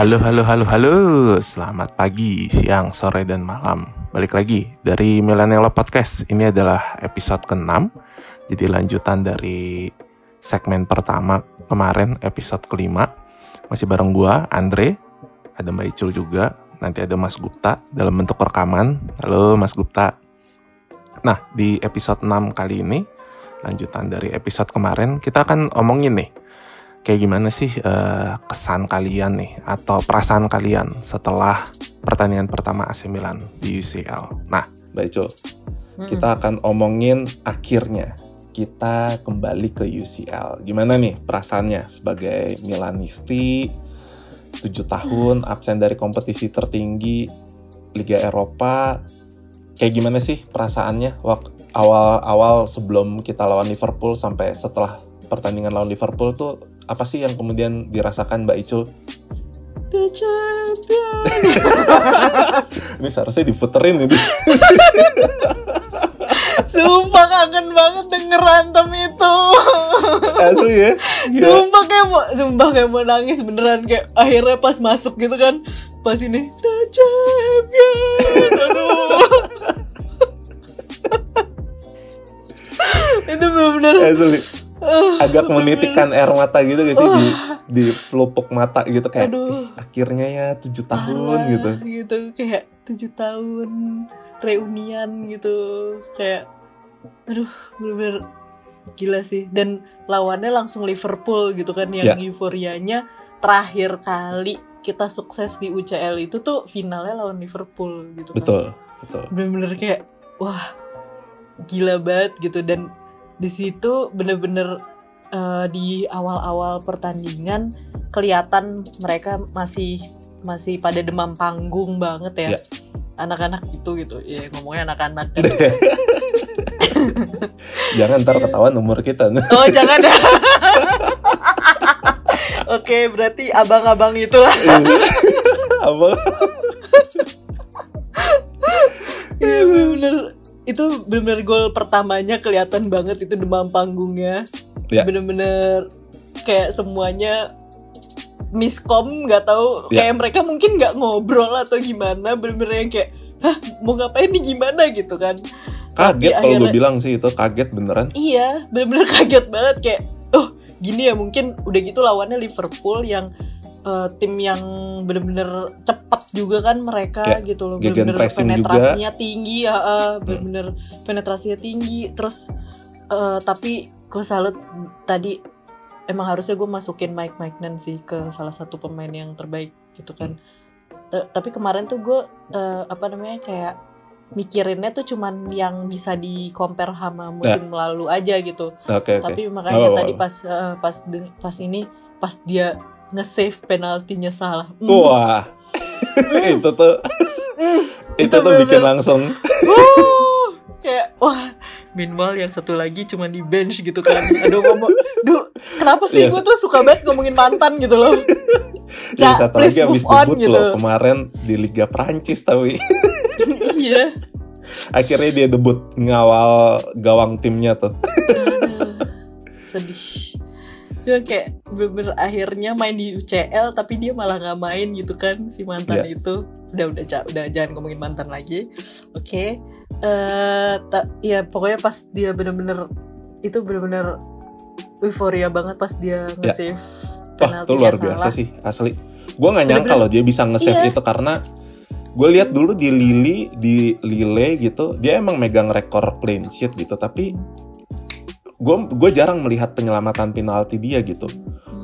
Halo, halo, halo, halo. Selamat pagi, siang, sore, dan malam. Balik lagi dari Millennial Podcast. Ini adalah episode ke-6. Jadi lanjutan dari segmen pertama kemarin, episode kelima. Masih bareng gua, Andre. Ada Mbak Icul juga. Nanti ada Mas Gupta dalam bentuk rekaman. Halo Mas Gupta. Nah, di episode 6 kali ini, lanjutan dari episode kemarin, kita akan omongin nih kayak gimana sih uh, kesan kalian nih atau perasaan kalian setelah pertandingan pertama AC Milan di UCL. Nah, Mbak Ico, hmm. kita akan omongin akhirnya kita kembali ke UCL. Gimana nih perasaannya sebagai Milanisti 7 tahun absen dari kompetisi tertinggi Liga Eropa kayak gimana sih perasaannya waktu awal-awal sebelum kita lawan Liverpool sampai setelah pertandingan lawan Liverpool tuh apa sih yang kemudian dirasakan Mbak Icul? The champion. ini seharusnya diputerin ini. Sumpah kangen banget denger antem itu. Asli ya? Gila. Sumpah kayak mau, sumpah kayak mau nangis beneran kayak akhirnya pas masuk gitu kan, pas ini the champion. Aduh. itu bener-bener agak menitikkan air mata gitu gak sih? Di di pelupuk mata gitu kayak Aduh. akhirnya ya tujuh tahun ah, gitu. gitu kayak tujuh tahun reunian gitu kayak aduh bener-bener gila sih. Dan lawannya langsung Liverpool gitu kan yang yeah. euforianya terakhir kali kita sukses di UCL itu tuh finalnya lawan Liverpool gitu betul, kan betul. Bener-bener kayak wah gila banget gitu. Dan di situ bener-bener uh, di awal-awal pertandingan kelihatan mereka masih masih pada demam panggung banget ya. Yeah. Anak-anak itu gitu. Ya ngomongnya anak-anak kan. jangan ntar ketahuan umur kita. Oh, jangan ya. Oke, berarti abang-abang itulah. Abang. Iya bener-bener itu bener-bener gol pertamanya kelihatan banget itu demam panggungnya. Yeah. bener-bener kayak semuanya miskom nggak tahu. Yeah. kayak mereka mungkin nggak ngobrol atau gimana bener-bener yang kayak hah mau ngapain nih gimana? gitu kan. Kaget kalau gue bilang sih itu kaget beneran. Iya bener-bener kaget banget kayak oh gini ya mungkin. Udah gitu lawannya Liverpool yang uh, tim yang bener-bener cepat juga kan mereka ya, gitu loh bener-bener penetrasinya juga. tinggi ya uh, bener-bener hmm. penetrasinya tinggi terus uh, tapi gue salut tadi emang harusnya gue masukin Mike Magnan sih ke salah satu pemain yang terbaik gitu kan hmm. tapi kemarin tuh gue uh, apa namanya kayak mikirinnya tuh cuman yang bisa di compare sama musim ya. lalu aja gitu. Okay, okay. Tapi makanya oh, tadi pas uh, pas pas ini pas dia nge-save penaltinya salah. Mm. Wah. Mm. itu tuh mm. itu, itu tuh bikin langsung uh, kayak wah minimal yang satu lagi cuma di bench gitu kan. Aduh ngomong, duh kenapa sih yes. Iya. gue tuh suka banget ngomongin mantan gitu loh. Ja, ya, satu lagi abis debut gitu. loh kemarin di Liga Prancis tapi. iya. Akhirnya dia debut ngawal gawang timnya tuh. sedih cuma kayak bener, akhirnya main di UCL tapi dia malah nggak main gitu kan si mantan yeah. itu udah udah udah jangan ngomongin mantan lagi oke okay. uh, eh, ya pokoknya pas dia bener-bener itu bener-bener euforia banget pas dia ya. nge-save yeah. Wah, itu luar biasa salah. sih asli gue nggak nyangka loh dia bisa nge-save iya. itu karena gue lihat dulu di Lili di Lille gitu dia emang megang rekor clean sheet gitu tapi gue gue jarang melihat penyelamatan penalti dia gitu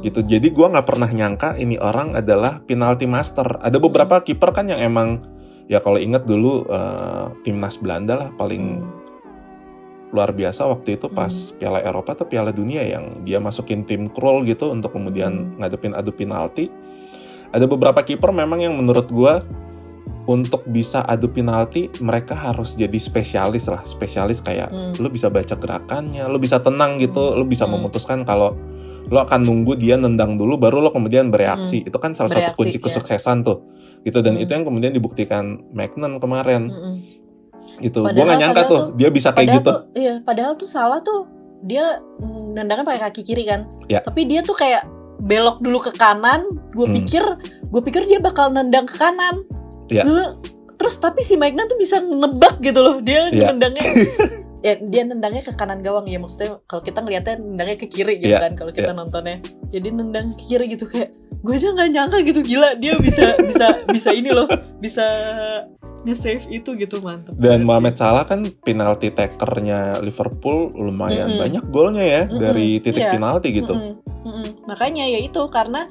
gitu jadi gue nggak pernah nyangka ini orang adalah penalti master ada beberapa kiper kan yang emang ya kalau inget dulu uh, timnas Belanda lah paling hmm. luar biasa waktu itu pas hmm. Piala Eropa atau Piala Dunia yang dia masukin tim crawl gitu untuk kemudian hmm. ngadepin adu penalti ada beberapa kiper memang yang menurut gue untuk bisa adu penalti mereka harus jadi spesialis lah spesialis kayak hmm. lo bisa baca gerakannya lo bisa tenang gitu hmm. lo bisa hmm. memutuskan kalau lo akan nunggu dia nendang dulu baru lo kemudian bereaksi hmm. itu kan salah bereaksi, satu kunci ya. kesuksesan tuh gitu dan hmm. itu yang kemudian dibuktikan Magnan kemarin hmm. gitu gue gak nyangka tuh, tuh dia bisa kayak gitu tuh, iya padahal tuh salah tuh dia nendangnya pakai kaki kiri kan ya. tapi dia tuh kayak belok dulu ke kanan gue hmm. pikir gue pikir dia bakal nendang ke kanan yeah. terus tapi si Maignan tuh bisa nebak gitu loh dia yeah. nendangnya ya dia nendangnya ke kanan gawang ya maksudnya kalau kita ngeliatnya nendangnya ke kiri gitu yeah. kan kalau kita yeah. nontonnya jadi nendang ke kiri gitu kayak gue aja nggak nyangka gitu gila dia bisa bisa bisa ini loh bisa nge-save itu gitu mantep dan Mohamed Salah kan penalti takernya Liverpool lumayan mm -hmm. banyak golnya ya mm -hmm. dari titik yeah. penalti gitu mm -hmm. Mm -hmm. makanya ya itu karena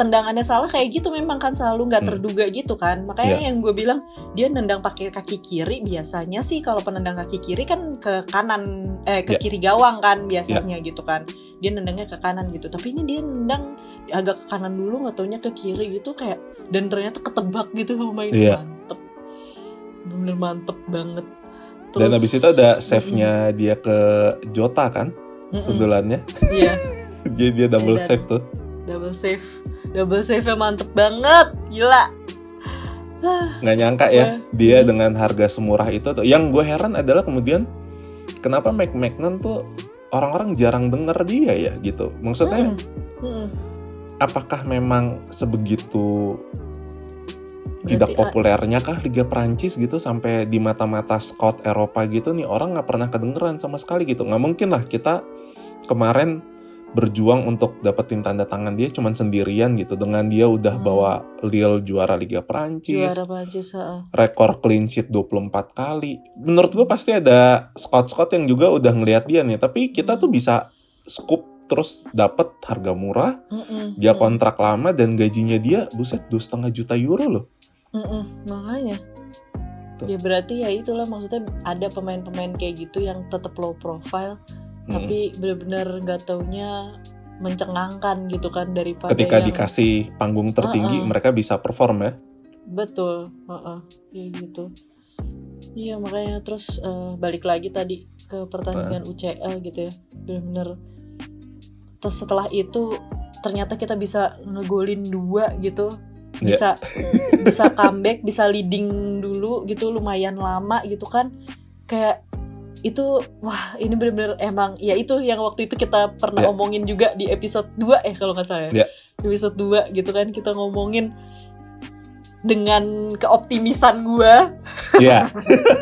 tendangannya salah kayak gitu memang kan selalu nggak hmm. terduga hmm. gitu kan makanya yeah. yang gue bilang dia nendang pakai kaki kiri biasanya sih kalau penendang kaki kiri kan ke kanan eh ke yeah. kiri gawang kan biasanya yeah. gitu kan dia nendangnya ke kanan gitu tapi ini dia nendang agak ke kanan dulu nggak taunya ke kiri gitu kayak dan ternyata ketebak gitu sama main yeah. mantep bener mantep banget Terus, dan habis itu ada save-nya mm, dia ke Jota kan mm -mm. sundulannya iya jadi dia double save tuh double save double save mantep banget. Gila. Nggak nyangka ya dia dengan harga semurah itu tuh. Yang gue heran adalah kemudian kenapa Mike Magnan tuh orang-orang jarang denger dia ya gitu. Maksudnya hmm. Hmm. apakah memang sebegitu Berarti tidak populernya kah Liga Prancis gitu sampai di mata-mata scout Eropa gitu nih orang nggak pernah kedengeran sama sekali gitu. Nggak mungkin lah kita kemarin berjuang untuk dapetin tanda tangan dia cuman sendirian gitu dengan dia udah hmm. bawa Lille juara Liga Prancis, juara Prancis uh. rekor clean sheet 24 kali menurut gue pasti ada scout-scout yang juga udah ngelihat dia nih tapi kita tuh bisa scoop terus dapat harga murah mm -mm, dia kontrak mm. lama dan gajinya dia buset dua setengah juta euro loh mm -mm, makanya tuh. ya berarti ya itulah maksudnya ada pemain-pemain kayak gitu yang tetap low profile hmm. tapi benar-benar nggak taunya mencengangkan gitu kan daripada ketika yang... dikasih panggung tertinggi uh -uh. mereka bisa perform ya betul uh -uh. kayak gitu iya makanya terus uh, balik lagi tadi ke pertandingan uh. UCL gitu ya benar-benar terus setelah itu ternyata kita bisa ngegolin dua gitu ya. bisa yeah. bisa comeback bisa leading dulu gitu lumayan lama gitu kan kayak itu wah ini bener-bener emang ya itu yang waktu itu kita pernah yeah. omongin juga di episode 2 eh kalau nggak salah ya. Yeah. Episode 2 gitu kan kita ngomongin dengan keoptimisan gue. Iya.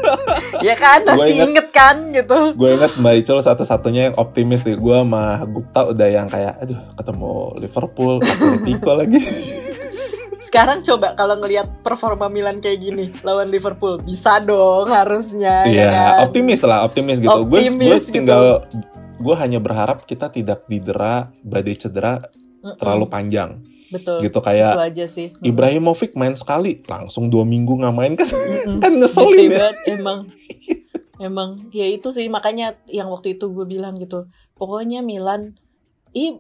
ya kan masih inget, inget kan gitu. Gue inget Mbak Icul satu-satunya yang optimis nih. Gue sama Gupta udah yang kayak aduh ketemu Liverpool, Atletico lagi. Sekarang coba kalau ngelihat performa Milan kayak gini lawan Liverpool bisa dong harusnya. Ya iya, ya kan? optimis lah, optimis gitu. Gue gue gitu. tinggal gitu. gue hanya berharap kita tidak didera badai cedera mm -mm. terlalu panjang. Betul. Gitu kayak itu aja sih. Ibrahimovic main sekali, langsung dua minggu nggak main kan, mm -mm. kan ngeselin ya. emang. Emang ya itu sih makanya yang waktu itu gue bilang gitu. Pokoknya Milan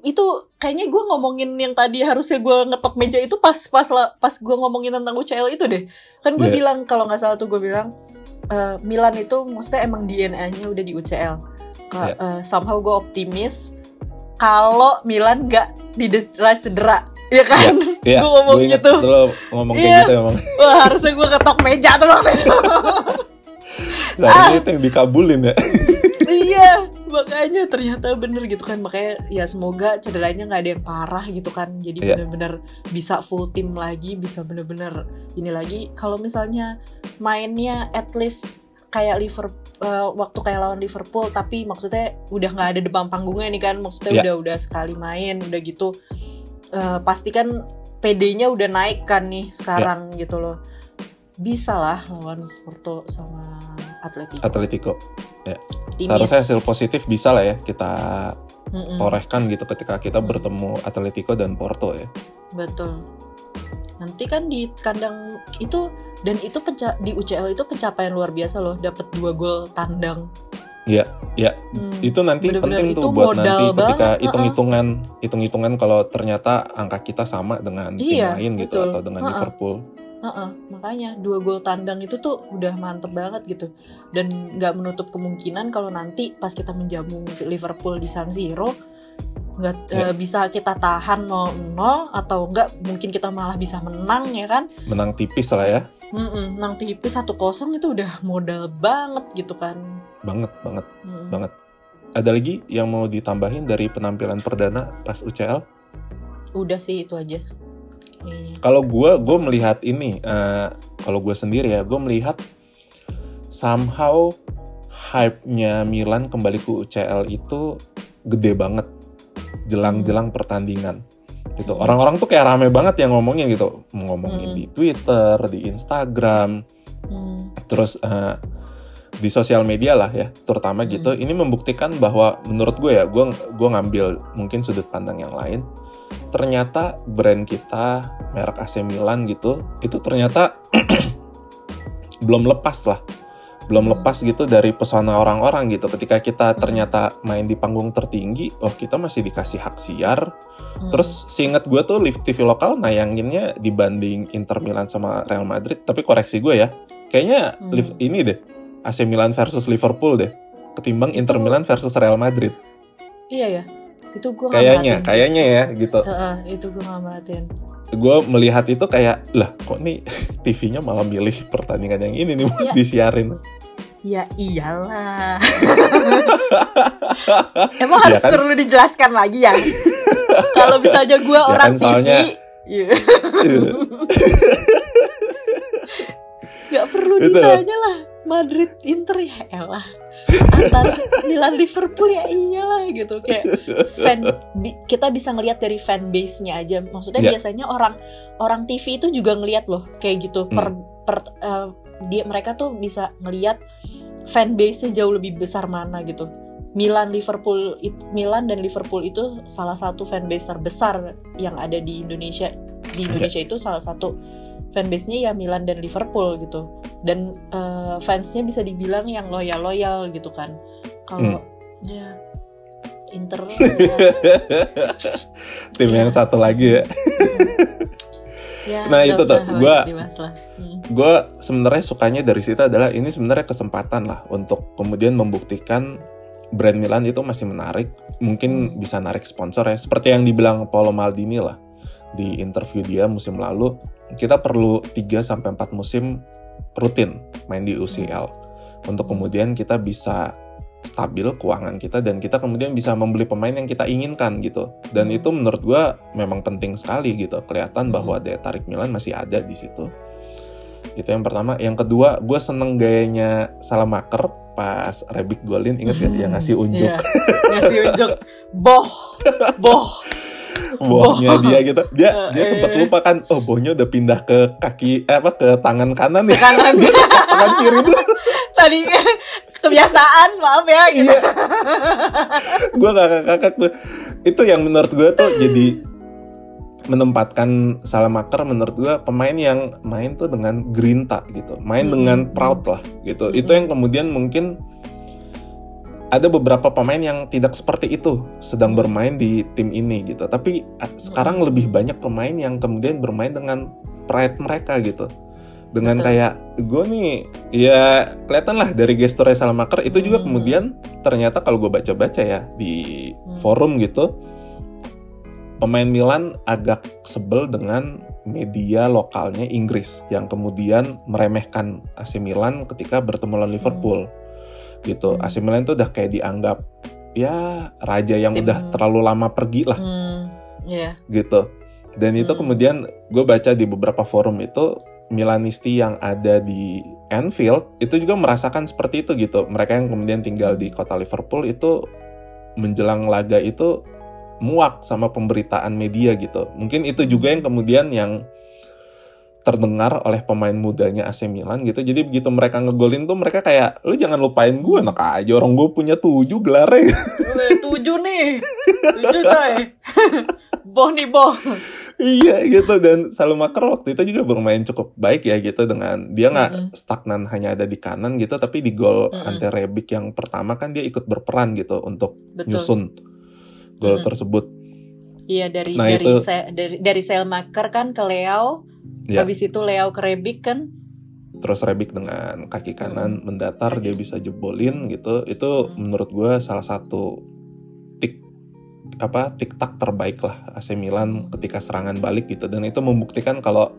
itu kayaknya gue ngomongin yang tadi harusnya gue ngetok meja itu pas pas pas gue ngomongin tentang UCL itu deh kan gue yeah. bilang kalau nggak salah tuh gue bilang uh, Milan itu maksudnya emang DNA-nya udah di UCL Ka, yeah. uh, somehow gue optimis kalau Milan nggak didera cedera ya kan yeah, yeah. gue ngomong gua gitu ngomong yeah. kayak iya. gitu emang wah harusnya gue ketok meja tuh waktu itu nah ah. itu yang dikabulin ya iya makanya ternyata bener gitu kan makanya ya semoga cederanya nggak ada yang parah gitu kan jadi yeah. bener-bener bisa full tim lagi bisa bener-bener ini lagi kalau misalnya mainnya at least kayak Liverpool uh, waktu kayak lawan Liverpool tapi maksudnya udah nggak ada depan panggungnya nih kan maksudnya yeah. udah udah sekali main udah gitu uh, pasti kan PD-nya udah naik kan nih sekarang yeah. gitu loh bisa lah lawan Porto sama Atletico. Atletico. Ya. Seharusnya hasil positif bisa lah ya kita Mm-mm. torehkan gitu ketika kita bertemu Atletico dan Porto ya. Betul. Nanti kan di kandang itu dan itu penca di UCL itu pencapaian luar biasa loh, dapat dua gol tandang. Iya, iya. Hmm, itu nanti Bener-bener penting tuh buat nanti ketika hitung-hitungan hitung-hitungan kalau ternyata angka kita sama dengan iya, tim lain gitu betul. atau dengan uh-uh. Liverpool Uh-uh, makanya dua gol tandang itu tuh udah mantep banget gitu. Dan nggak menutup kemungkinan kalau nanti pas kita menjamu Liverpool di San Siro nggak yeah. uh, bisa kita tahan 0-0 atau enggak mungkin kita malah bisa menang ya kan? Menang tipis lah ya. Mm-mm, menang tipis satu kosong itu udah modal banget gitu kan. Banget banget mm. banget. Ada lagi yang mau ditambahin dari penampilan perdana pas UCL udah sih itu aja Kalau gue, gue melihat ini, uh, kalau gue sendiri ya, gue melihat somehow hype-nya Milan kembali ke UCL itu gede banget jelang-jelang pertandingan gitu hmm. orang-orang tuh kayak rame banget yang ngomongin gitu ngomongin hmm. di Twitter di Instagram hmm. terus uh, di sosial media lah ya terutama hmm. gitu ini membuktikan bahwa menurut gue ya gue gue ngambil mungkin sudut pandang yang lain ternyata brand kita merek AC Milan gitu itu ternyata belum lepas lah belum hmm. lepas gitu dari pesona orang-orang gitu. Ketika kita ternyata main di panggung tertinggi, oh kita masih dikasih hak siar. Hmm. Terus seingat gue tuh Live TV lokal nayanginnya dibanding Inter Milan sama Real Madrid. Tapi koreksi gue ya, kayaknya hmm. live ini deh AC Milan versus Liverpool deh, ketimbang. Inter Milan versus Real Madrid. Iya ya, itu gue kayaknya, kayaknya ya gitu. Uh, itu gue gak merhatiin gue melihat itu kayak lah kok nih TV-nya malah milih pertandingan yang ini nih buat ya. disiarin Ya iyalah. Emang harus ya kan? perlu dijelaskan lagi ya? Kalau misalnya gue ya orang kan, TV, iya. Gak perlu ditanya lah Madrid Inter ya elah antar Milan Liverpool ya iyalah gitu kayak fan kita bisa ngelihat dari fan base nya aja maksudnya yeah. biasanya orang orang TV itu juga ngelihat loh kayak gitu hmm. per per uh, dia mereka tuh bisa ngelihat fanbase-nya jauh lebih besar mana gitu. Milan Liverpool Milan dan Liverpool itu salah satu fanbase terbesar yang ada di Indonesia. Di Indonesia itu salah satu fanbase-nya ya Milan dan Liverpool gitu. Dan uh, fansnya bisa dibilang yang loyal-loyal gitu kan. Kalau hmm. ya Inter ya, tim ya. yang satu lagi ya. ya nah itu tuh gue gue sebenarnya sukanya dari situ adalah ini sebenarnya kesempatan lah untuk kemudian membuktikan brand Milan itu masih menarik, mungkin hmm. bisa narik sponsor ya. Seperti yang dibilang Paolo Maldini lah di interview dia musim lalu, kita perlu 3 sampai 4 musim rutin main di UCL hmm. untuk kemudian kita bisa stabil keuangan kita dan kita kemudian bisa membeli pemain yang kita inginkan gitu. Dan hmm. itu menurut gue memang penting sekali gitu. Kelihatan bahwa hmm. daya tarik Milan masih ada di situ itu yang pertama yang kedua gue seneng gayanya Salamaker pas Rebic golin inget gak yang ngasih unjuk yeah. ngasih unjuk boh boh bohnya dia gitu dia uh, dia sempat iya. lupa kan oh bohnya udah pindah ke kaki eh, apa ke tangan kanan ya kanan tangan kiri tuh tadi kebiasaan maaf ya gitu. iya gue kakak kakak tuh itu yang menurut gue tuh jadi menempatkan Salamaker menurut gue pemain yang main tuh dengan grinta gitu, main hmm. dengan proud lah gitu. Hmm. Itu yang kemudian mungkin ada beberapa pemain yang tidak seperti itu sedang bermain di tim ini gitu. Tapi sekarang lebih banyak pemain yang kemudian bermain dengan pride mereka gitu. Dengan Betul. kayak gue nih ya kelihatan lah dari gesturnya Salamaker itu juga hmm. kemudian ternyata kalau gue baca-baca ya di hmm. forum gitu pemain Milan agak sebel dengan media lokalnya Inggris yang kemudian meremehkan AC Milan ketika bertemu lawan Liverpool. Hmm. Gitu. AC Milan itu udah kayak dianggap ya raja yang Tim. udah terlalu lama pergi lah. Hmm. Yeah. Gitu. Dan itu hmm. kemudian gue baca di beberapa forum itu Milanisti yang ada di Anfield itu juga merasakan seperti itu gitu. Mereka yang kemudian tinggal di kota Liverpool itu menjelang laga itu muak sama pemberitaan media gitu. Mungkin itu juga yang kemudian yang terdengar oleh pemain mudanya AC Milan gitu. Jadi begitu mereka ngegolin tuh mereka kayak lu jangan lupain gue enak aja orang gue punya tujuh gelar tujuh nih. Tujuh coy. boh nih boh. iya gitu dan Salumaker waktu itu juga bermain cukup baik ya gitu dengan dia nggak mm -hmm. stagnan hanya ada di kanan gitu tapi di gol mm -hmm. ante Rebic yang pertama kan dia ikut berperan gitu untuk Betul. nyusun gol hmm. tersebut. Iya dari nah, dari, itu, se, dari dari Selmaker kan ke Leo, ya. habis itu Leo ke Rebic kan. Terus Rebic dengan kaki kanan hmm. mendatar dia bisa jebolin gitu. Itu hmm. menurut gue salah satu tik apa tiktak terbaik lah AC Milan ketika serangan balik gitu dan itu membuktikan kalau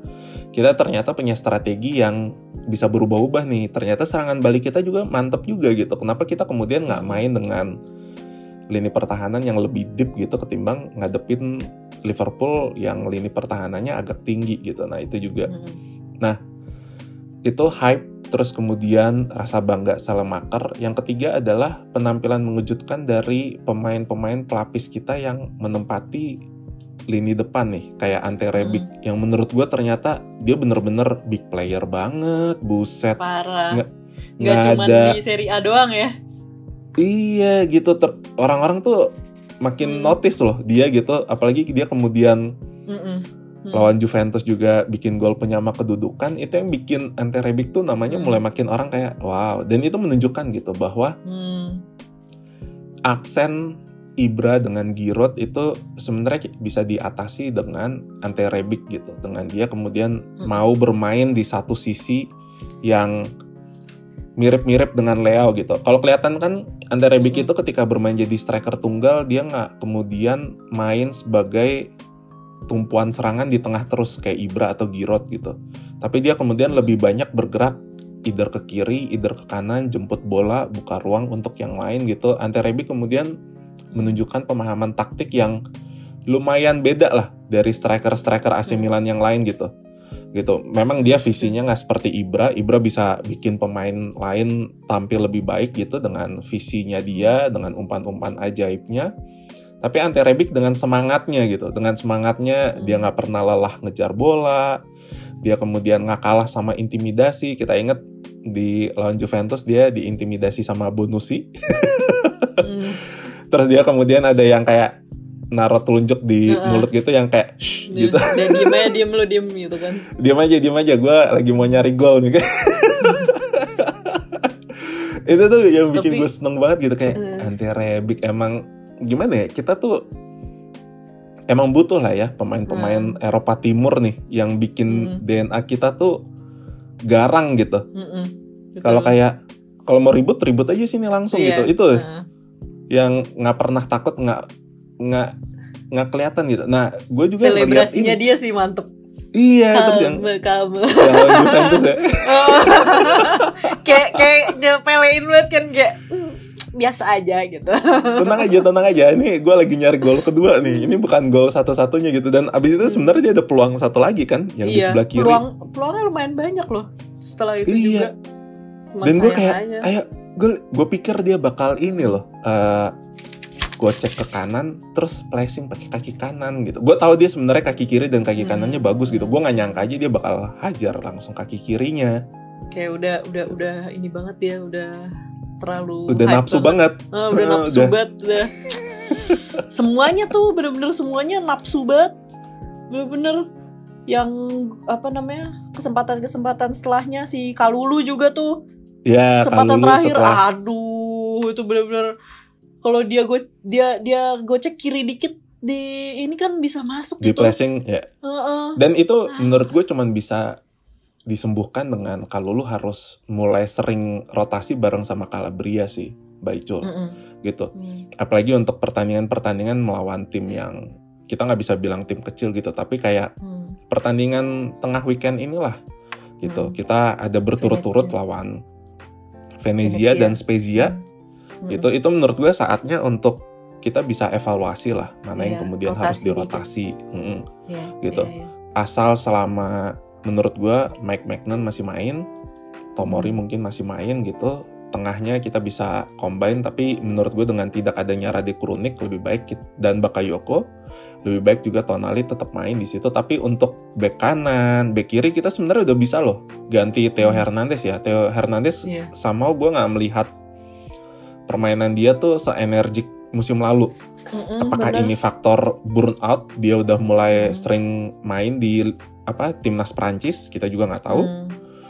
kita ternyata punya strategi yang bisa berubah-ubah nih ternyata serangan balik kita juga mantep juga gitu kenapa kita kemudian nggak main dengan lini pertahanan yang lebih deep gitu ketimbang ngadepin Liverpool yang lini pertahanannya agak tinggi gitu. Nah itu juga. Hmm. Nah itu hype terus kemudian rasa bangga Salamaker. Yang ketiga adalah penampilan mengejutkan dari pemain-pemain pelapis kita yang menempati lini depan nih kayak Ante Rebic hmm. yang menurut gue ternyata dia bener-bener big player banget buset parah nggak nggak cuma ada... di seri A doang ya iya gitu orang-orang tuh makin hmm. notice loh dia gitu apalagi dia kemudian mm. Hmm. lawan Juventus juga bikin gol penyama kedudukan itu yang bikin Ante Rebic tuh namanya hmm. mulai makin orang kayak wow dan itu menunjukkan gitu bahwa hmm. aksen Ibra dengan Giroud itu sebenarnya bisa diatasi dengan Ante Rebic gitu dengan dia kemudian hmm. mau bermain di satu sisi yang mirip-mirip dengan Leo gitu. Kalau kelihatan kan Ante Rebic hmm. itu ketika bermain jadi striker tunggal dia nggak kemudian main sebagai tumpuan serangan di tengah terus kayak Ibra atau Giroud gitu. Tapi dia kemudian lebih banyak bergerak either ke kiri, either ke kanan, jemput bola, buka ruang untuk yang lain gitu. Ante Rebic kemudian menunjukkan pemahaman taktik yang lumayan beda lah dari striker-striker AC. Milan yang lain gitu gitu. Memang dia visinya nggak seperti Ibra. Ibra bisa bikin pemain lain tampil lebih baik gitu dengan visinya dia, dengan umpan-umpan ajaibnya. Tapi Ante Rebic dengan semangatnya gitu, dengan semangatnya dia nggak pernah lelah ngejar bola. Dia kemudian nggak kalah sama intimidasi. Kita inget di lawan Juventus dia diintimidasi sama Bonucci. Hmm terus dia kemudian ada yang kayak naruh telunjuk di uh mulut gitu yang kayak shh gitu. Dan diem aja diem lu diem gitu kan. diem aja diem aja gue lagi mau nyari gol nih itu tuh yang bikin gue seneng banget gitu kayak uh. anti rebik emang gimana ya kita tuh emang butuh lah ya pemain-pemain uh. Eropa Timur nih yang bikin uh. DNA kita tuh garang gitu. Uh -uh. Kalau kayak kalau mau ribut ribut aja sini langsung yeah. gitu. Itu uh yang nggak pernah takut nggak nggak nggak kelihatan gitu. Nah, gue juga selebrasinya dia sih mantep. Iya, kalme, terus yang kalme. Yang Juventus ya. kayak kayak nyepelein banget kan kayak hmm, biasa aja gitu. tenang aja, tenang aja. Ini gue lagi nyari gol kedua nih. Ini bukan gol satu-satunya gitu. Dan abis itu sebenarnya dia ada peluang satu lagi kan, yang iya, di sebelah kiri. Peluang, peluangnya lumayan banyak loh. Setelah itu iya. juga. Dan gue kayak, ayo gue gue pikir dia bakal ini loh uh, gue cek ke kanan terus placing pakai kaki kanan gitu. Gue tahu dia sebenarnya kaki kiri dan kaki hmm. kanannya bagus gitu. Gue nggak nyangka aja dia bakal hajar langsung kaki kirinya. Kayak udah udah udah ini banget dia udah terlalu udah nafsu banget, banget. Uh, udah uh, nafsu udah. banget udah. Semuanya tuh bener-bener semuanya nafsu banget. Bener-bener yang apa namanya kesempatan-kesempatan setelahnya si Kalulu juga tuh. Ya, kesempatan terakhir setelah... aduh itu benar-benar kalau dia gue dia dia gocek kiri dikit di ini kan bisa masuk di gitu. placing ya. Uh -uh. Dan itu menurut gue cuman bisa disembuhkan dengan kalau lu harus mulai sering rotasi bareng sama Calabria sih, Baicul. Mm -mm. Gitu. Mm. Apalagi untuk pertandingan-pertandingan melawan tim yang kita nggak bisa bilang tim kecil gitu, tapi kayak mm. pertandingan tengah weekend inilah gitu. Mm. Kita ada berturut-turut lawan Venezia, dan Spezia hmm. itu itu menurut gue saatnya untuk kita bisa evaluasi lah mana yeah, yang iya, kemudian harus dirotasi hmm, yeah, gitu yeah, yeah. asal selama menurut gue Mike Magnon masih main Tomori hmm. mungkin masih main gitu tengahnya kita bisa combine tapi menurut gue dengan tidak adanya Rade Krunik lebih baik dan Bakayoko lebih baik juga Tonali tetap main di situ tapi untuk back kanan back kiri kita sebenarnya udah bisa loh ganti Theo hmm. Hernandez ya Theo Hernandez yeah. sama gue nggak melihat permainan dia tuh seenergik musim lalu mm apakah bener. ini faktor burnout dia udah mulai mm. sering main di apa timnas Prancis kita juga nggak tahu mm.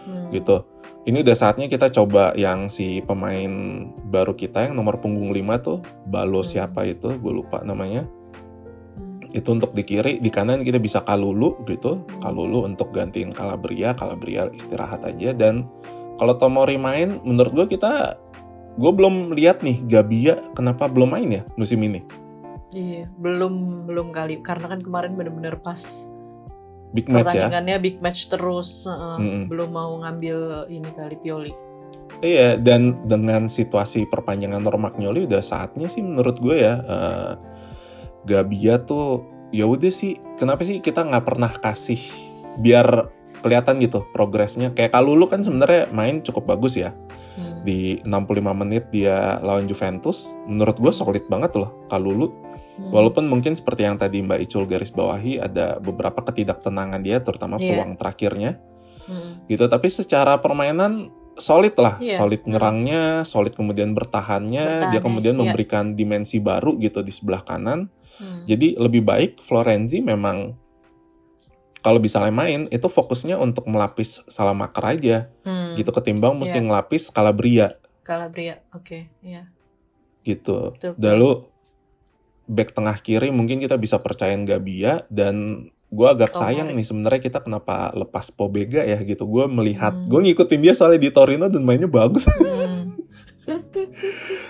Mm. gitu ini udah saatnya kita coba yang si pemain baru kita yang nomor punggung 5 tuh Balo hmm. siapa itu gue lupa namanya itu untuk di kiri di kanan kita bisa Kalulu gitu hmm. Kalulu untuk gantiin Calabria Calabria istirahat aja dan kalau Tomori main menurut gue kita gue belum lihat nih Gabia kenapa belum main ya musim ini iya belum belum kali karena kan kemarin bener-bener pas big match ya pertandingannya big match terus uh, mm -hmm. belum mau ngambil ini kali Pioli Iya, dan dengan situasi perpanjangan Romagnoli udah saatnya sih menurut gue ya. Uh, Gabia tuh ya udah sih, kenapa sih kita nggak pernah kasih biar kelihatan gitu progresnya. Kayak Kalulu kan sebenarnya main cukup bagus ya. Hmm. Di 65 menit dia lawan Juventus, menurut gue solid banget loh Kalulu. Hmm. Walaupun mungkin seperti yang tadi Mbak Icul garis bawahi ada beberapa ketidaktenangan dia terutama yeah. peluang terakhirnya. Hmm. Gitu, tapi secara permainan solid lah, yeah. solid nyerangnya, solid kemudian bertahannya, Bertahan, dia kemudian yeah. memberikan dimensi baru gitu di sebelah kanan. Hmm. Jadi lebih baik Florenzi memang kalau bisa main itu fokusnya untuk melapis Salamaker aja, hmm. gitu ketimbang yeah. mesti ngelapis Calabria. Calabria, oke, okay. ya. Yeah. Gitu. Lalu back tengah kiri mungkin kita bisa percayain Gabia dan gue agak sayang nih sebenarnya kita kenapa lepas Pobega ya gitu gue melihat hmm. gue ngikutin dia soalnya di Torino dan mainnya bagus hmm.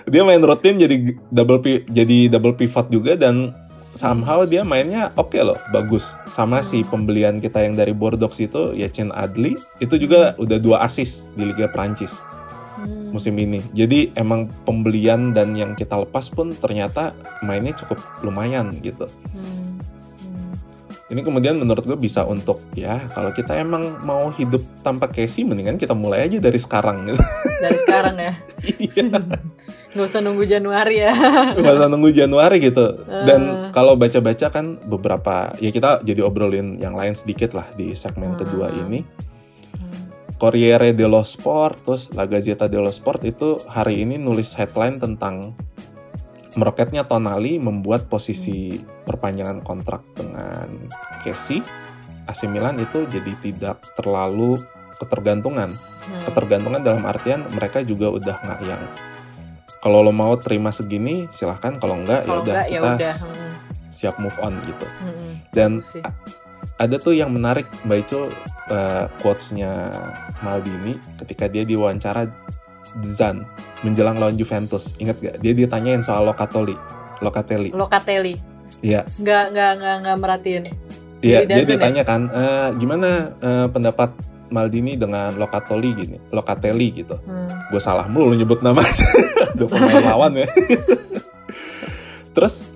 dia main rutin jadi double jadi double pivot juga dan somehow dia mainnya oke okay loh bagus. Sama si pembelian kita yang dari Bordeaux itu ya Chen Adli itu juga udah dua assist di Liga Prancis hmm. musim ini. Jadi emang pembelian dan yang kita lepas pun ternyata mainnya cukup lumayan gitu. Hmm ini kemudian menurut gue bisa untuk ya kalau kita emang mau hidup tanpa Casey mendingan kita mulai aja dari sekarang gitu. Dari sekarang ya. iya. Gak usah nunggu Januari ya. Gak usah nunggu Januari gitu. Dan uh. kalau baca-baca kan beberapa ya kita jadi obrolin yang lain sedikit lah di segmen uh. kedua ini. Corriere dello Sport terus La Gazzetta dello Sport itu hari ini nulis headline tentang meroketnya Tonali membuat posisi perpanjangan kontrak dengan Casey AC Milan itu jadi tidak terlalu ketergantungan. Hmm. Ketergantungan dalam artian mereka juga udah nggak yang kalau lo mau terima segini silahkan kalau enggak ya udah ya kita yaudah. Hmm. siap move on gitu. Hmm. Dan ada tuh yang menarik Mbak Icul uh, quotes-nya Maldini ketika dia diwawancara Zan menjelang lawan Juventus. Ingat gak? Dia ditanyain soal Locatelli. Locatelli. Locatelli. Iya. Nggak nggak nggak nggak merhatiin. Iya, dia ditanya kan, e, gimana uh, pendapat Maldini dengan Locatelli gini, Locatelli gitu. Hmm. Gue salah mulu nyebut nama Udah pemain lawan ya. Terus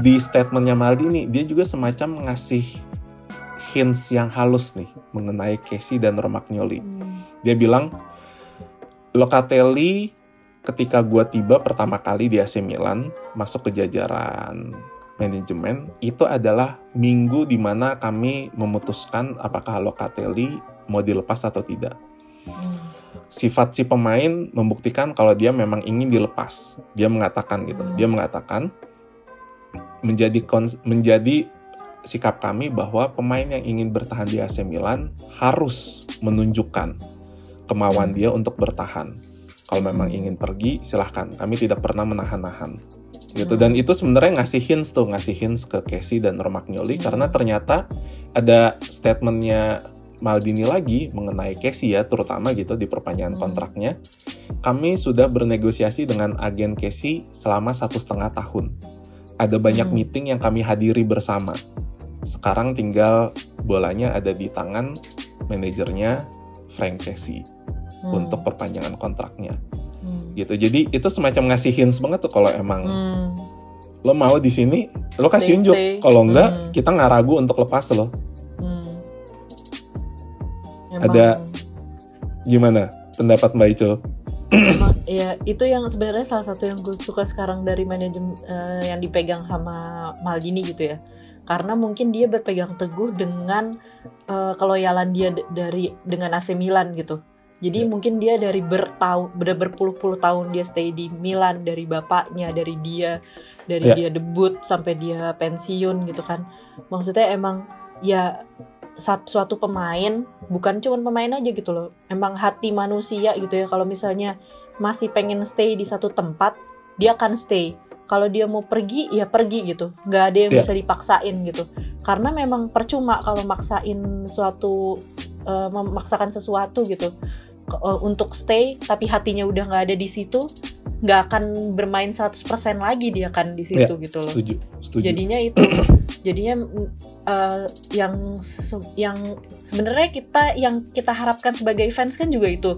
di statementnya Maldini, dia juga semacam ngasih hints yang halus nih mengenai Casey dan Romagnoli. Hmm. Dia bilang Locatelli ketika gue tiba pertama kali di AC Milan masuk ke jajaran manajemen itu adalah minggu di mana kami memutuskan apakah Locatelli mau dilepas atau tidak. Sifat si pemain membuktikan kalau dia memang ingin dilepas. Dia mengatakan gitu. Dia mengatakan menjadi menjadi sikap kami bahwa pemain yang ingin bertahan di AC Milan harus menunjukkan kemauan dia untuk bertahan. Kalau memang ingin pergi, silahkan. Kami tidak pernah menahan-nahan. Gitu. Dan itu sebenarnya ngasih hints tuh, ngasih hints ke Casey dan Romagnoli hmm. karena ternyata ada statementnya Maldini lagi mengenai Casey ya, terutama gitu di perpanjangan hmm. kontraknya. Kami sudah bernegosiasi dengan agen Casey selama satu setengah tahun. Ada banyak hmm. meeting yang kami hadiri bersama. Sekarang tinggal bolanya ada di tangan manajernya Frank Casey hmm. untuk perpanjangan kontraknya hmm. gitu jadi itu semacam ngasih hints banget tuh kalau emang hmm. lo mau di sini lo kasih unjuk kalau enggak hmm. kita nggak ragu untuk lepas lo hmm. ada gimana pendapat Mbak Icul Emang, ya itu yang sebenarnya salah satu yang gue suka sekarang dari manajemen uh, yang dipegang sama Maldini gitu ya karena mungkin dia berpegang teguh dengan uh, keloyalan dia dari dengan AC Milan gitu jadi yeah. mungkin dia dari bertahun ber berpuluh-puluh tahun dia stay di Milan dari bapaknya, dari dia, dari yeah. dia debut sampai dia pensiun gitu kan. Maksudnya emang ya satu, suatu pemain bukan cuma pemain aja gitu loh. Emang hati manusia gitu ya kalau misalnya masih pengen stay di satu tempat, dia akan stay. Kalau dia mau pergi ya pergi gitu. nggak ada yang yeah. bisa dipaksain gitu. Karena memang percuma kalau maksain suatu uh, memaksakan sesuatu gitu uh, untuk stay tapi hatinya udah nggak ada di situ nggak akan bermain 100% lagi dia kan di situ ya, gitu loh. Setuju, setuju. Jadinya itu jadinya uh, yang yang sebenarnya kita yang kita harapkan sebagai fans kan juga itu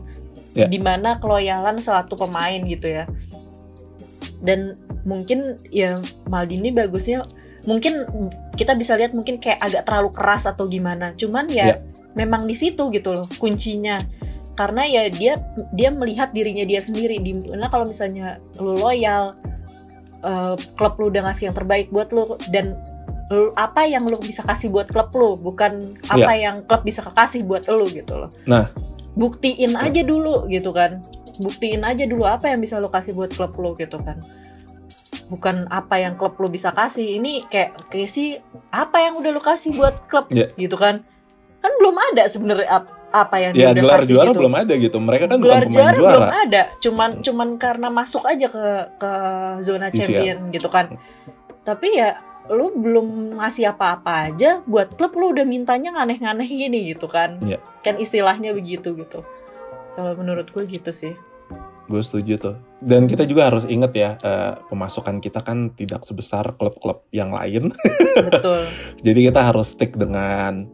yeah. di mana keloyalan satu pemain gitu ya dan mungkin ya Maldini bagusnya mungkin kita bisa lihat mungkin kayak agak terlalu keras atau gimana. Cuman ya yeah. memang di situ gitu loh kuncinya. Karena ya dia dia melihat dirinya dia sendiri. Di mana kalau misalnya lu loyal uh, klub lu udah ngasih yang terbaik buat lu dan lu, apa yang lu bisa kasih buat klub lu bukan apa yeah. yang klub bisa kasih buat lu gitu loh. Nah. Buktiin aja dulu gitu kan buktiin aja dulu apa yang bisa lo kasih buat klub lo gitu kan. Bukan apa yang klub lo bisa kasih ini kayak kayak sih apa yang udah lo kasih buat klub yeah. gitu kan. Kan belum ada sebenarnya apa yang ya, dia udah gelar kasih juara gitu. belum ada gitu. Mereka kan gelar bukan pemain juara, juara. belum ada. Cuman cuman karena masuk aja ke ke zona champion gitu kan. Tapi ya lu belum ngasih apa-apa aja buat klub lu udah mintanya aneh-aneh gini gitu kan. Yeah. kan istilahnya begitu gitu kalau menurut gue gitu sih. Gue setuju tuh. Dan kita juga harus inget ya uh, pemasukan kita kan tidak sebesar klub-klub yang lain. Betul. Jadi kita harus stick dengan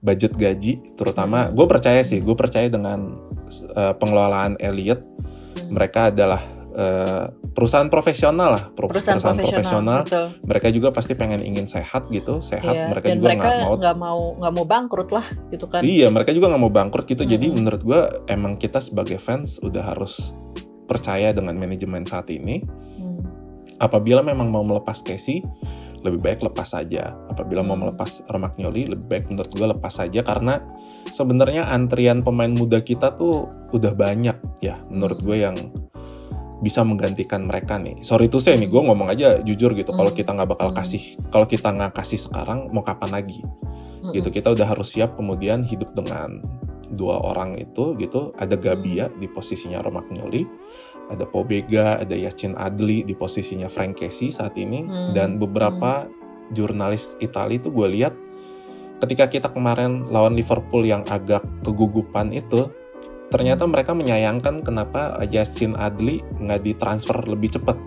budget gaji terutama gue percaya sih gue percaya dengan uh, pengelolaan Elliot hmm. mereka adalah uh, perusahaan profesional lah perusahaan, perusahaan profesional, profesional. mereka juga pasti pengen ingin sehat gitu sehat. Iya, mereka dan juga nggak mau nggak mau nggak mau bangkrut lah gitu kan. Iya mereka juga nggak mau bangkrut gitu. Hmm. jadi menurut gue emang kita sebagai fans udah harus percaya dengan manajemen saat ini. Hmm. apabila memang mau melepas Casey lebih baik lepas saja apabila mau melepas Romagnoli lebih baik menurut gue lepas saja karena sebenarnya antrian pemain muda kita tuh udah banyak ya menurut gue yang bisa menggantikan mereka nih. Sorry itu saya nih, gue ngomong aja jujur gitu. Kalau hmm. kita nggak bakal hmm. kasih, kalau kita nggak kasih sekarang, mau kapan lagi? Hmm. Gitu kita udah harus siap kemudian hidup dengan dua orang itu gitu. Ada Gabia di posisinya Romagnoli, ada Pobega, ada Yacin Adli di posisinya Frank Casey saat ini, dan beberapa jurnalis Italia itu gue lihat ketika kita kemarin lawan Liverpool yang agak kegugupan itu ternyata mereka menyayangkan kenapa Yassin Adli nggak ditransfer lebih cepat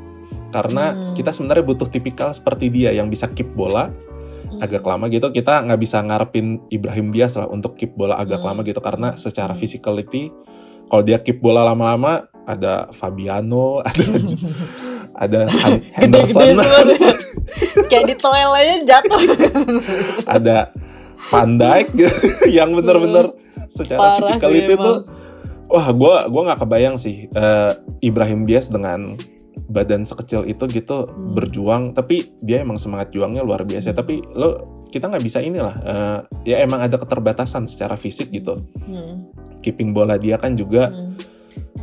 karena hmm. kita sebenarnya butuh tipikal seperti dia yang bisa keep bola hmm. agak lama gitu kita nggak bisa ngarepin Ibrahim Diaz lah untuk keep bola agak hmm. lama gitu karena secara hmm. physicality kalau dia keep bola lama-lama ada Fabiano ada ada Henderson kayak di toiletnya jatuh ada Van Dijk yang bener-bener secara physicality tuh wah gue gua nggak kebayang sih uh, Ibrahim Diaz dengan badan sekecil itu gitu hmm. berjuang tapi dia emang semangat juangnya luar biasa hmm. tapi lo kita nggak bisa inilah uh, ya emang ada keterbatasan secara fisik gitu hmm. keeping bola dia kan juga hmm.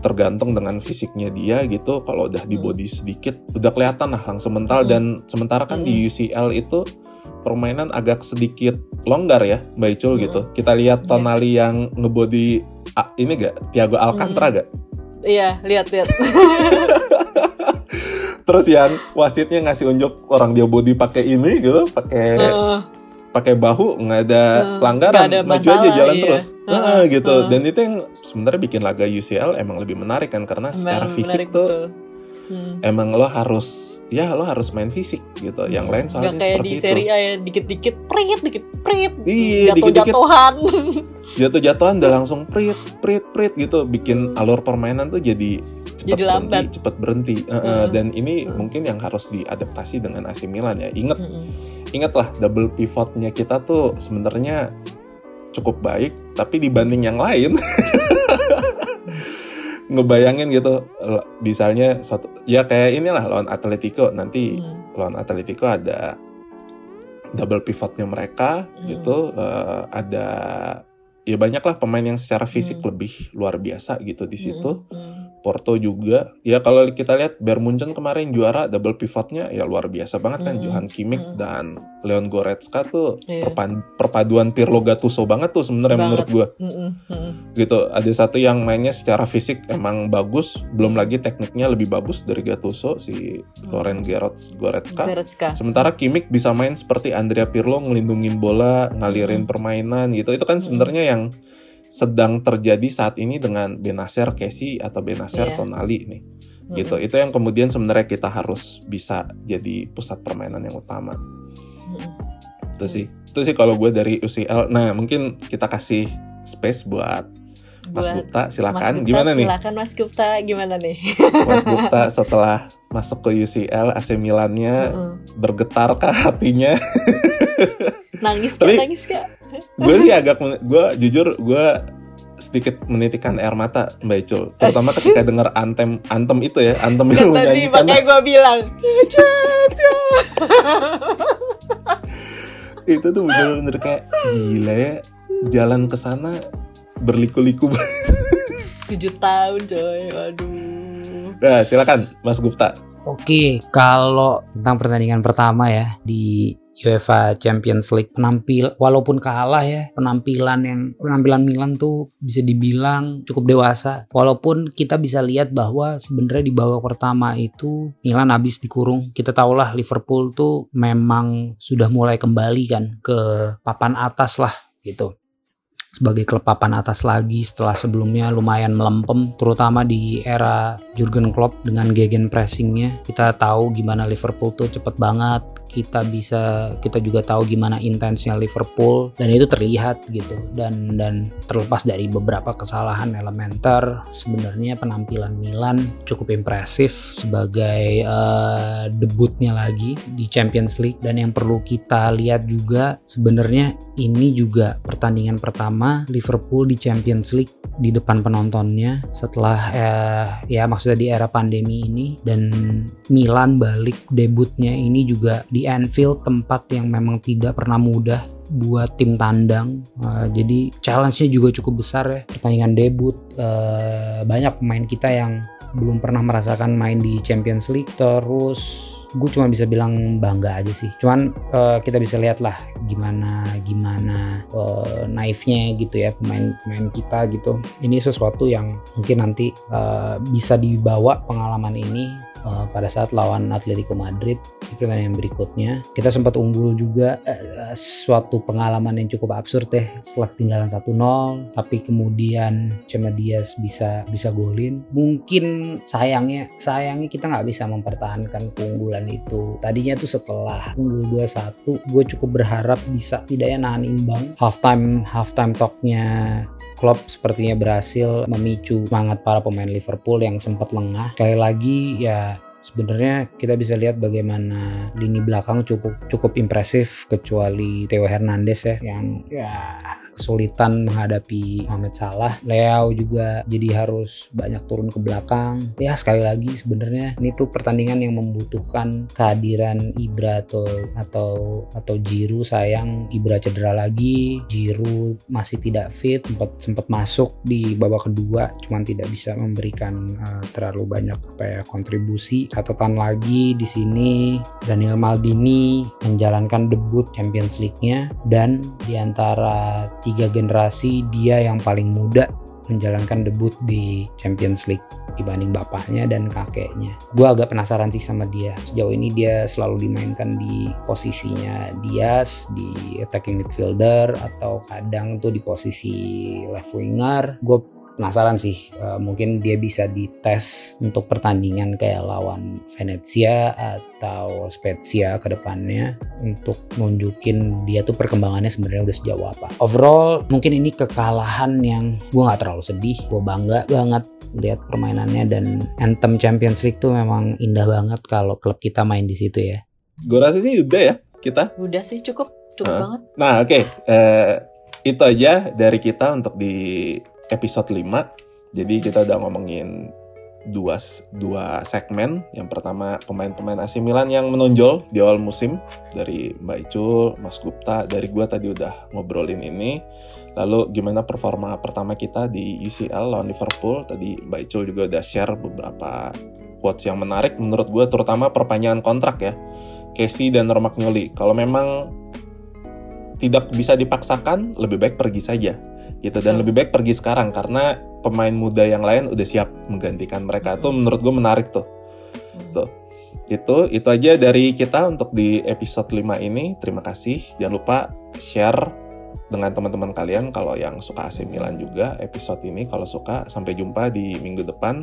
tergantung dengan fisiknya dia gitu kalau udah di hmm. body sedikit udah kelihatan lah langsung mental hmm. dan sementara kan hmm. di UCL itu permainan agak sedikit longgar ya Mbak Icul hmm. gitu kita lihat iya. Tonali yeah. yang ngebody ini gak Tiago Alcantara hmm. gak? Iya, lihat lihat. Terus yang wasitnya ngasih unjuk orang dia body pakai ini gitu, pakai uh, pakai bahu nggak ada uh, pelanggaran, ada maju aja jalan iya. terus, uh, uh, gitu. Uh. Dan itu yang sebenarnya bikin laga UCL emang lebih menarik kan karena secara fisik tuh betul. Hmm. emang lo harus ya lo harus main fisik gitu. Yang lain soalnya Gak kayak seperti di seri A ya dikit-dikit prit, dikit prit, iya, jatuh-jatuhan. Jatuh-jatuhan udah langsung prit, prit, prit gitu, bikin alur permainan tuh jadi cepat jadi berhenti, cepet berhenti. Uh, uh, dan ini uh. mungkin yang harus diadaptasi dengan AC Milan ya. Ingat, uh. ingatlah double pivotnya kita tuh sebenarnya cukup baik, tapi dibanding yang lain. ngebayangin gitu misalnya suatu ya kayak inilah lawan Atletico nanti hmm. lawan Atletico ada double pivotnya mereka hmm. gitu uh, ada ya banyaklah pemain yang secara fisik hmm. lebih luar biasa gitu di situ hmm. Hmm Porto juga ya kalau kita lihat Bayern kemarin juara double pivotnya ya luar biasa banget kan mm. Johan Kimmich mm. dan Leon Goretzka tuh yeah. perpan, perpaduan Pirlo Gattuso banget tuh sebenarnya menurut gue mm -mm. gitu ada satu yang mainnya secara fisik emang bagus belum lagi tekniknya lebih bagus dari Gattuso si mm. Loren Gerrits Goretzka. Goretzka sementara Kimmich bisa main seperti Andrea Pirlo ngelindungin bola ngalirin mm. permainan gitu itu kan sebenarnya yang sedang terjadi saat ini dengan Benacer Casey atau Benacer yeah. Tonali nih mm-hmm. gitu itu yang kemudian sebenarnya kita harus bisa jadi pusat permainan yang utama mm-hmm. itu sih itu sih kalau gue dari UCL nah mungkin kita kasih space buat Mas Gupta silakan Mas Gupta, gimana nih? Silakan Mas Gupta gimana nih? Mas Gupta setelah masuk ke UCL AC Milannya -uh. bergetar kah hatinya? nangis kan nangis kak? Gue sih agak gue jujur gue sedikit menitikan air mata Mbak Icul. Terutama ketika dengar antem antem itu ya antem itu tadi makanya gue bilang itu tuh bener-bener kayak gila ya jalan ke sana berliku-liku. Tujuh tahun coy aduh nah silakan Mas Gupta. Oke, kalau tentang pertandingan pertama ya di UEFA Champions League penampil walaupun kalah ya penampilan yang penampilan Milan tuh bisa dibilang cukup dewasa. Walaupun kita bisa lihat bahwa sebenarnya di babak pertama itu Milan habis dikurung. Kita tahulah Liverpool tuh memang sudah mulai kembali kan ke papan atas lah gitu sebagai klub papan atas lagi setelah sebelumnya lumayan melempem terutama di era Jurgen Klopp dengan gegen pressingnya kita tahu gimana Liverpool tuh cepet banget. Kita bisa kita juga tahu gimana intensnya Liverpool. Dan itu terlihat gitu. Dan dan terlepas dari beberapa kesalahan elementer sebenarnya penampilan Milan cukup impresif sebagai uh, debutnya lagi di Champions League. Dan yang perlu kita lihat juga sebenarnya ini juga pertandingan pertama Liverpool di Champions League di depan penontonnya setelah eh, ya maksudnya di era pandemi ini dan Milan balik debutnya ini juga di Anfield tempat yang memang tidak pernah mudah buat tim tandang. Uh, jadi challenge-nya juga cukup besar ya. Pertandingan debut uh, banyak pemain kita yang belum pernah merasakan main di Champions League. Terus gue cuma bisa bilang bangga aja sih. Cuman uh, kita bisa lihat lah gimana gimana uh, naifnya gitu ya pemain pemain kita gitu. Ini sesuatu yang mungkin nanti uh, bisa dibawa pengalaman ini uh, pada saat lawan Atletico Madrid di pertandingan berikutnya. Kita sempat unggul juga uh, suatu pengalaman yang cukup absurd deh setelah ketinggalan 1-0 tapi kemudian Cema Diaz bisa bisa golin. Mungkin sayangnya sayangnya kita nggak bisa mempertahankan keunggulan itu. Tadinya tuh setelah unggul 2-1 gue cukup berharap bisa tidaknya nahan imbang. Halftime halftime talknya Klopp sepertinya berhasil memicu semangat para pemain Liverpool yang sempat lengah. Sekali lagi ya sebenarnya kita bisa lihat bagaimana lini belakang cukup cukup impresif kecuali Theo Hernandez ya yang ya kesulitan menghadapi Mohamed Salah. Leo juga jadi harus banyak turun ke belakang. Ya sekali lagi sebenarnya ini tuh pertandingan yang membutuhkan kehadiran Ibra atau atau atau Jiru sayang Ibra cedera lagi, Jiru masih tidak fit, sempat sempat masuk di babak kedua cuman tidak bisa memberikan uh, terlalu banyak apa ya kontribusi. Catatan lagi di sini Daniel Maldini menjalankan debut Champions League-nya dan di antara generasi dia yang paling muda menjalankan debut di Champions League dibanding bapaknya dan kakeknya. Gue agak penasaran sih sama dia. Sejauh ini dia selalu dimainkan di posisinya Diaz di attacking midfielder atau kadang tuh di posisi left winger. Gue penasaran sih uh, mungkin dia bisa dites untuk pertandingan kayak lawan Venezia atau Spezia ke depannya untuk nunjukin dia tuh perkembangannya sebenarnya udah sejauh apa. Overall mungkin ini kekalahan yang gue nggak terlalu sedih, gue bangga banget lihat permainannya dan anthem Champions League tuh memang indah banget kalau klub kita main di situ ya. Gue rasa sih udah ya kita. Udah sih cukup cukup uh. banget. Nah oke okay. uh, eh, itu aja dari kita untuk di episode 5. Jadi kita udah ngomongin dua dua segmen. Yang pertama pemain-pemain AC Milan yang menonjol di awal musim dari Mbak Icul, Mas Gupta, dari gua tadi udah ngobrolin ini. Lalu gimana performa pertama kita di UCL lawan Liverpool? Tadi Mbak Icul juga udah share beberapa quotes yang menarik menurut gue terutama perpanjangan kontrak ya. Casey dan Romagnoli. Kalau memang tidak bisa dipaksakan, lebih baik pergi saja gitu. Dan lebih baik pergi sekarang karena pemain muda yang lain udah siap menggantikan mereka. Tuh menurut gue menarik tuh. Hmm. tuh. Itu itu aja dari kita untuk di episode 5 ini. Terima kasih. Jangan lupa share dengan teman-teman kalian kalau yang suka AC Milan juga episode ini kalau suka. Sampai jumpa di minggu depan.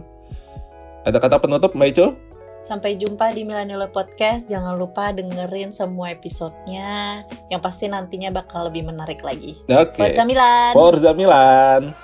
Ada kata penutup Mbak Icul? Sampai jumpa di Milanilo Podcast. Jangan lupa dengerin semua episodenya yang pasti nantinya bakal lebih menarik lagi. Oke. Okay. Forza Milan. Forza Milan.